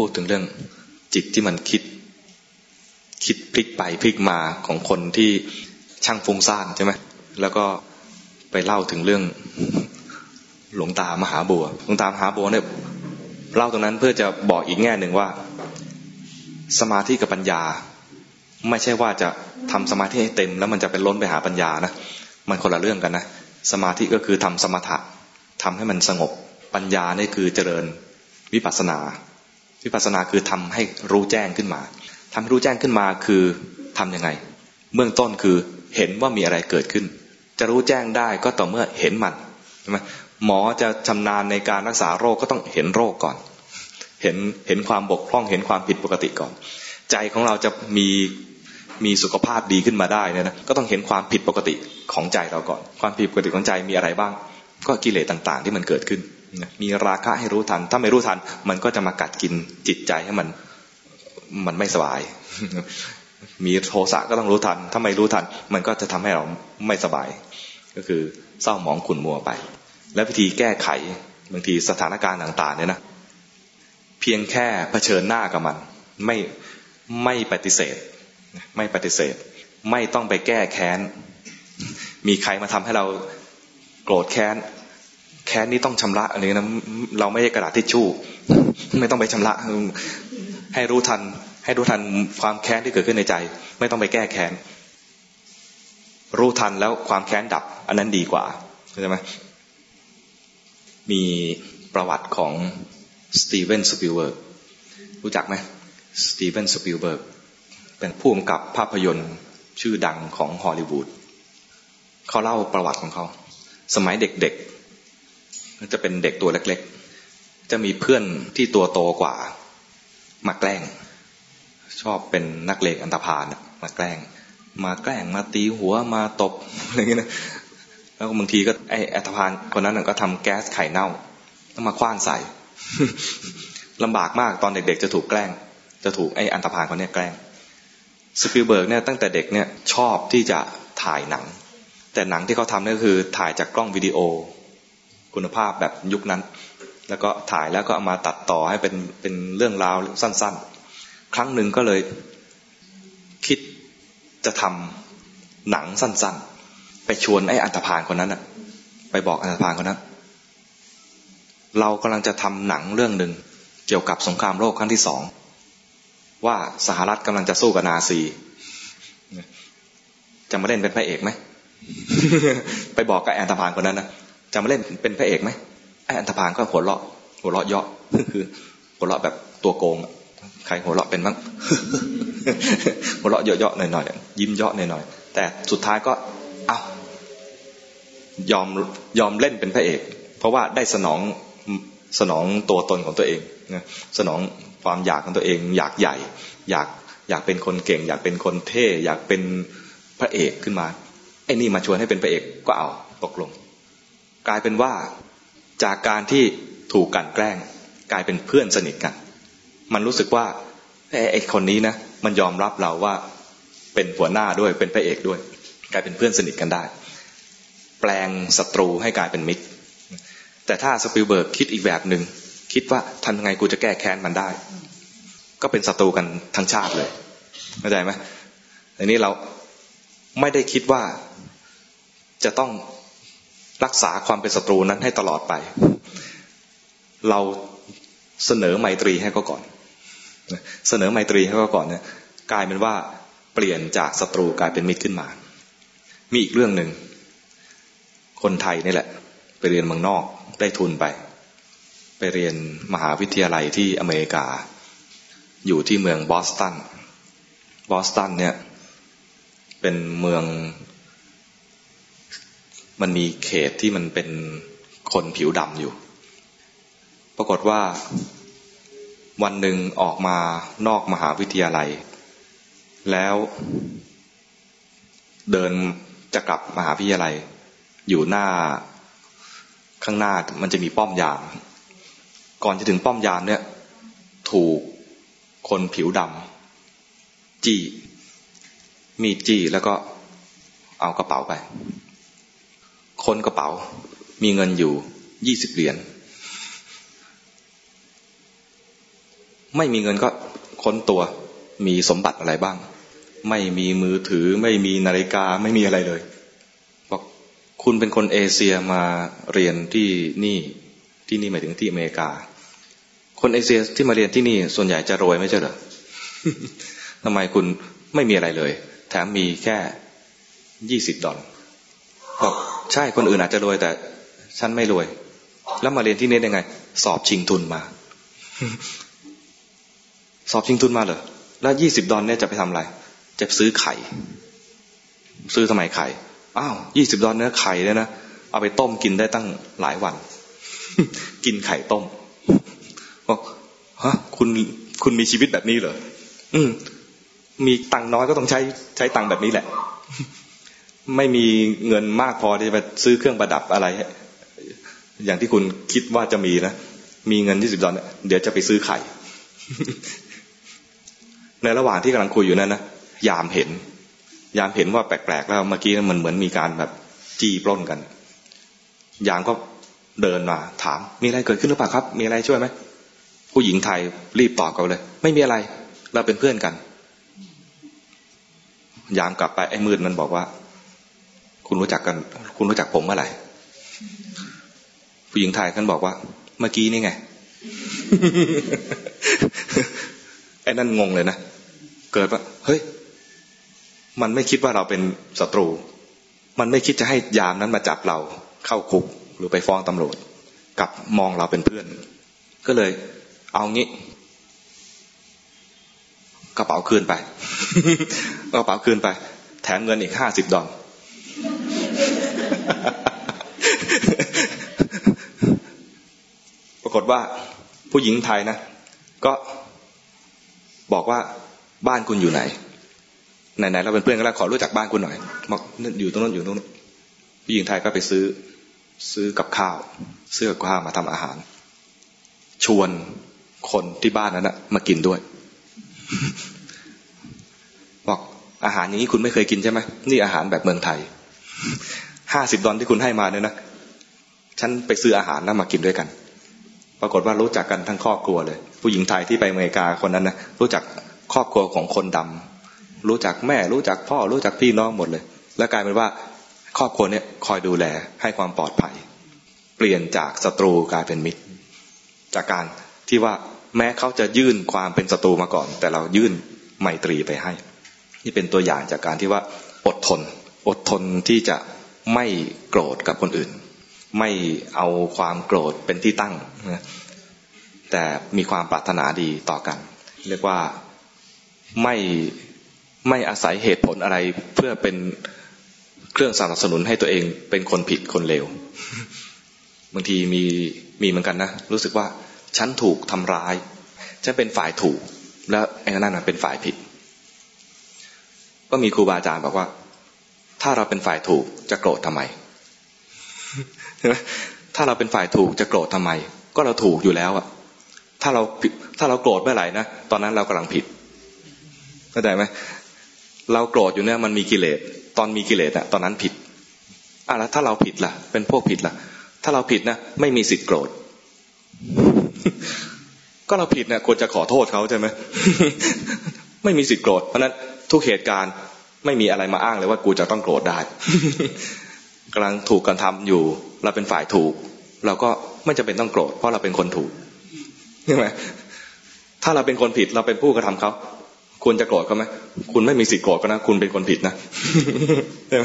พูดถึงเรื่องจิตที่มันคิด คิดพลิกไปพลิกมาของคนที่ช่างฟุ้งซ่านใช่ไหมแล้วก็ไปเล่าถึงเรื่องหลวงตามหาบัวหลวงตามหาบัวเนี่ยเล่าตรงนั้นเพื่อจะบอกอีกแง่หนึ่งว่า สมาธิกับปัญญา ไม่ใช่ว่าจะทำสมาธิให้เต็ม แล้วมันจะเป็นล้นไปหาปัญญานะมันคนละเรื่องกันนะสมาธิก็คือทำสมถะทำให้มันสงบปัญญานี่คือเจริญวิปัสสนา วิปัสนาคือทำให้รู้แจ้งขึ้นมาทำให้รู้แจ้งขึ้นมาคือทํำยังไง เบื้องต้นคือเห็นว่ามีอะไรเกิดขึ้น จะรู้แจ้งได้ก็ต่อเมื่อเห็นมันใช่ไหมหมอจะชำนาญในการรักษาโรคก็ต้องเห็นโรคก่อน เห็นเห็นความบกพร่องเห็นความผิดปกติก่อน ใจของเราจะมีมีสุขภาพดีขึ้นมาได้นะก็ต้องเห็นความผิดปกติของใจเราก่อน ความผิดปกติของใจมีอะไรบ้าง ก็กิเลสต่างๆ ที่มันเกิดขึ้น มีราคะให้รู้ทัน ถ้าไม่รู้ทัน มันก็จะมากัดกินจิตใจให้มันมันไม่สบาย มีโทสะก็ต้องรู้ทัน ถ้าไม่รู้ทัน มันก็จะทำให้เราไม่สบาย ก็คือเศร้าหมองขุ่นมัวไป และวิธีแก้ไขบางทีสถานการณ์ต่าง ๆ เนี่ยนะเพียงแค่เผชิญหน้ากับมัน ไม่ไม่ปฏิเสธ ไม่ปฏิเสธ ไม่ต้องไปแก้แค้น มีใครมาทำให้เราโกรธแค้น แค้นนี้ต้องชำระอะไรนะเราไม่ใช่กระดาษทิชชู่ ไม่ต้องไปชำระให้รู้ทัน ให้รู้ทันความแค้นที่เกิดขึ้นในใจ ไม่ต้องไปแก้แค้นรู้ทันแล้วความแค้นดับ อันนั้นดีกว่าใช่ไหมมีประวัติของสตีเวนสปิลเบิร์กรู้จักไหมสตีเวนสปิลเบิร์กเป็นผู้กำกับภาพยนตร์ชื่อดังของฮอลลีวูดเขาเล่าประวัติของเขา สมัยเด็กๆ จะเป็นเด็กตัวเล็ก ๆ จะมีเพื่อนที่ตัวโตกว่ามาแกล้ง ชอบเป็นนักเลงอันธพาลมาแกล้ง มาแกล้งมาตีหัวมาตบอะไรเงี้ยนะแล้วบางทีก็ไอ้อันธพาลคนนั้นก็ทำแก๊สไข่เน่าแล้วมาขว้างใส่ลำบากมากตอนเด็กๆจะถูกแกล้ง จะถูกไอ้อันธพาลคนนี้แกล้งสปิลเบิร์กเนี่ยตั้งแต่เด็กเนี่ยชอบที่จะถ่ายหนัง แต่หนังที่เขาทำนี่คือถ่ายจากกล้องวิดีโอ คุณภาพแบบยุคนั้น แล้วก็ถ่ายแล้วก็เอามาตัดต่อให้เป็นเป็นเรื่องราวสั้น ๆ ครั้งหนึ่งก็เลยคิดจะทำหนังสั้น ๆ ไปชวนไอ้อันธพาลคนนั้นอะไปบอกอันธพาลคนนั้น เรากำลังจะทำหนังเรื่องหนึ่งเกี่ยวกับสงครามโลกครั้งที่สองว่าสหรัฐกำลังจะสู้กับนาซีจะมาเล่นเป็นพระเอกไหม ไปบอกกับแอนตาพานคนนั้นนะ จะมาเล่นเป็นพระเอกไหมไอ้อันธพาลก็หัวเราะ หัวเราะเยาะคือหัวเราะแบบตัวโกงใครหัวเราะเป็นบ้างหัวเราะเยาะๆหน่อยๆยิ้มเยาะหน่อยๆแต่สุดท้ายก็เอายอมยอมเล่นเป็นพระเอก เพราะว่าได้สนองสนองตัวตนของตัวเองสนองความอยากของตัวเอง อยากใหญ่ อยากอยากเป็นคนเก่ง อยากเป็นคนเท่ อยากเป็นพระเอกขึ้นมาไอ้นี่มาชวนให้เป็นพระเอกก็เอาตกลง กลายเป็นว่าจากการที่ถูกกันแกล้ง กลายเป็นเพื่อนสนิทกัน มันรู้สึกว่าไอ้คนนี้นะมันยอมรับเราว่าเป็นหัวหน้าด้วยเป็นพระเอกด้วย กลายเป็นเพื่อนสนิทกันได้ แปลงศัตรูให้กลายเป็นมิตร แต่ถ้าสปิลเบิร์กคิดอีกแบบหนึ่งคิดว่าทำยังไงกูจะแก้แค้นมันได้ ก็เป็นศัตรูกันทั้งชาติเลยเข้าใจไหมอันนี้เราไม่ได้คิดว่าจะต้อง รักษาความเป็นศัตรูนั้นให้ตลอดไป เราเสนอไมตรีให้เขาก่อน เสนอไมตรีให้เขาก่อนเนี่ยกลายเป็นว่าเปลี่ยนจากศัตรูกลายเป็นมิตรขึ้นมา มีอีกเรื่องหนึ่ง คนไทยนี่แหละ ไปเรียนเมืองนอกได้ทุนไป ไปเรียนมหาวิทยาลัยที่อเมริกา อยู่ที่เมืองบอสตัน บอสตันเนี่ยเป็นเมือง มันมีเขตที่มันเป็นคนผิวดำอยู่ ปรากฏว่าวันหนึ่งออกมานอกมหาวิทยาลัย แล้วเดินจะกลับมหาวิทยาลัย อยู่หน้าข้างหน้ามันจะมีป้อมยาม ก่อนจะถึงป้อมยามเนี่ย ถูกคนผิวดำจี้มีจี้แล้วก็เอากระเป๋าไป ค้นกระเป๋า มีเงินอยู่ยี่สิบเหรียญไม่มีเงินก็ค้นตัวมีสมบัติอะไรบ้าง ไม่มีมือถือ ไม่มีนาฬิกาไม่มีอะไรเลยบอกคุณเป็นคนเอเชียมาเรียนที่นี่ที่นี่หมายถึงที่อเมริกา คนเอเชียที่มาเรียนที่นี่ส่วนใหญ่จะรวยไม่ใช่เหรอทำไมคุณไม่มีอะไรเลย แถมมีแค่ยี่สิบดอลบอก ใช่คนอื่นอาจจะรวยแต่ฉันไม่รวย แล้วมาเรียนที่นี่ได้ไง สอบชิงทุนมา สอบชิงทุนมาเหรอแล้วยี่สิบดอลเนี่ยจะไปทำอะไร จะซื้อไข่ ซื้อทำไมไข่ อ้าวยี่สิบดอลเนี่ยไข่เนี่ยนะ เอาไปต้มกินได้ตั้งหลายวัน กินไข่ต้มบอกฮะคุณคุณมีชีวิตแบบนี้เหรอ อืม มีตังน้อยก็ต้องใช้ใช้ตังแบบนี้แหละ ไม่มีเงินมากพอที่จะไปซื้อเครื่องประดับอะไร อย่างที่คุณคิดว่าจะมีนะมีเงินยี่สิบดอลเดี๋ยวจะไปซื้อไข่ ในระหว่างที่กำลังคุยอยู่นั้นนะยามเห็น ยามเห็นว่าแปลกๆแล้วเมื่อกี้มันเหมือนมีการแบบจี้ปล้นกัน ยามก็เดินมา ถาม มีอะไรเกิดขึ้นหรือเปล่าครับ มีอะไรช่วยไหมผู้หญิงไทยรีบตอบเขาเลย ไม่มีอะไร เราเป็นเพื่อนกัน ยามกลับไปไอ้มืดมันบอกว่า คุณรู้จักกัน คุณรู้จักผมเมื่อไหร่ ผู้หญิงไทยกันบอกว่า เมื่อกี้นี่ไง ไอ้นั่นงงเลยนะ เกิดว่า เฮ้ย มันไม่คิดว่าเราเป็นศัตรู มันไม่คิดจะให้ยามนั้นมาจับเราเข้าคุกหรือไปฟ้องตำรวจ กับมองเราเป็นเพื่อน ก็เลย เอางี้กระเป๋าคืนไปกระเป๋าคืนไป แถมเงินอีกห้าสิบดอล ปรากฏว่าผู้หญิงไทยนะ ก็บอกว่าบ้านคุณอยู่ไหน ไหนๆเราเป็นเพื่อนกันแล้วขอรู้จักบ้านคุณหน่อยบอกอยู่ตรงนั้นอยู่ตรงนั้นผู้หญิงไทยก็ไปซื้อซื้อกับข้าวซื้อกับข้าวมาทำอาหาร ชวนคนที่บ้านนั้นนะมากินด้วย บอกอาหารอย่างนี้คุณไม่เคยกินใช่ไหมนี่อาหารแบบเมืองไทย ห้าสิบดอลที่คุณให้มาเนี่ยนะฉันไปซื้ออาหารแล้วมากินด้วยกัน ปรากฏว่ารู้จักกันทั้งครอบครัวเลย ผู้หญิงไทยที่ไปอเมริกาคนนั้นนะรู้จักครอบครัวของคนดำรู้จักแม่รู้จักพ่อรู้จักพี่น้องหมดเลย แล้วกลายเป็นว่าครอบครัวเนี่ยคอยดูแลให้ความปลอดภัย เปลี่ยนจากศัตรูกลายเป็นมิตร จากการที่ว่าแม้เขาจะยื่นความเป็นศัตรูมาก่อน แต่เรายื่นไมตรีไปให้ นี่เป็นตัวอย่างจากการที่ว่าอดทน อดทนที่จะไม่โกรธกับคนอื่น ไม่เอาความโกรธเป็นที่ตั้งนะแต่มีความปรารถนาดีต่อกัน เรียกว่าไม่ไม่อาศัยเหตุผลอะไรเพื่อเป็นเครื่องสนับสนุนให้ตัวเองเป็นคนผิดคนเลวบางทีมีมีเหมือนกันนะรู้สึกว่าฉันถูกทำร้ายฉันเป็นฝ่ายถูก แล้วไอ้นั่นเป็นฝ่ายผิด ก็มีครูบาอาจารย์บอกว่า ถ้าเราเป็นฝ่ายถูกจะโกรธทำไมใช่ไมถ้าเราเป็นฝ่ายถูกจะโกรธทำไม ก็เราถูกอยู่แล้วอะถ้าเราถ้าเราโกรธเมื่อไหร่นะตอนนั้นเรากำลังผิดเข้าใจไหมเราโกรธอยู่เนี่ยมันมีกิเลสตอนมีกิเลสอะตอนนั้นผิดอะแล้วถ้าเราผิดล่ะ เป็นพวกผิดล่ะ ถ้าเราผิดนะไม่มีสิทธิ์โกรธ ก็เราผิดเนี่ยควรจะขอโทษเขาใช่ไหมไม่มีสิทธิ์โกรธเพราะนั้นทุกเหตุการณ์ ไม่มีอะไรมาอ้างเลยว่ากูจะต้องโกรธได้กำลังถูกกันทำอยู่ เราเป็นฝ่ายถูก เราก็ไม่จำเป็นต้องโกรธเพราะเราเป็นคนถูกใช่ไหมถ้าเราเป็นคนผิดเราเป็นผู้กระทำเขาควรจะโกรธเขาไหมคุณไม่มีสิทธิ์โกรธก็นะ คุณเป็นคนผิดนะใช่ไหม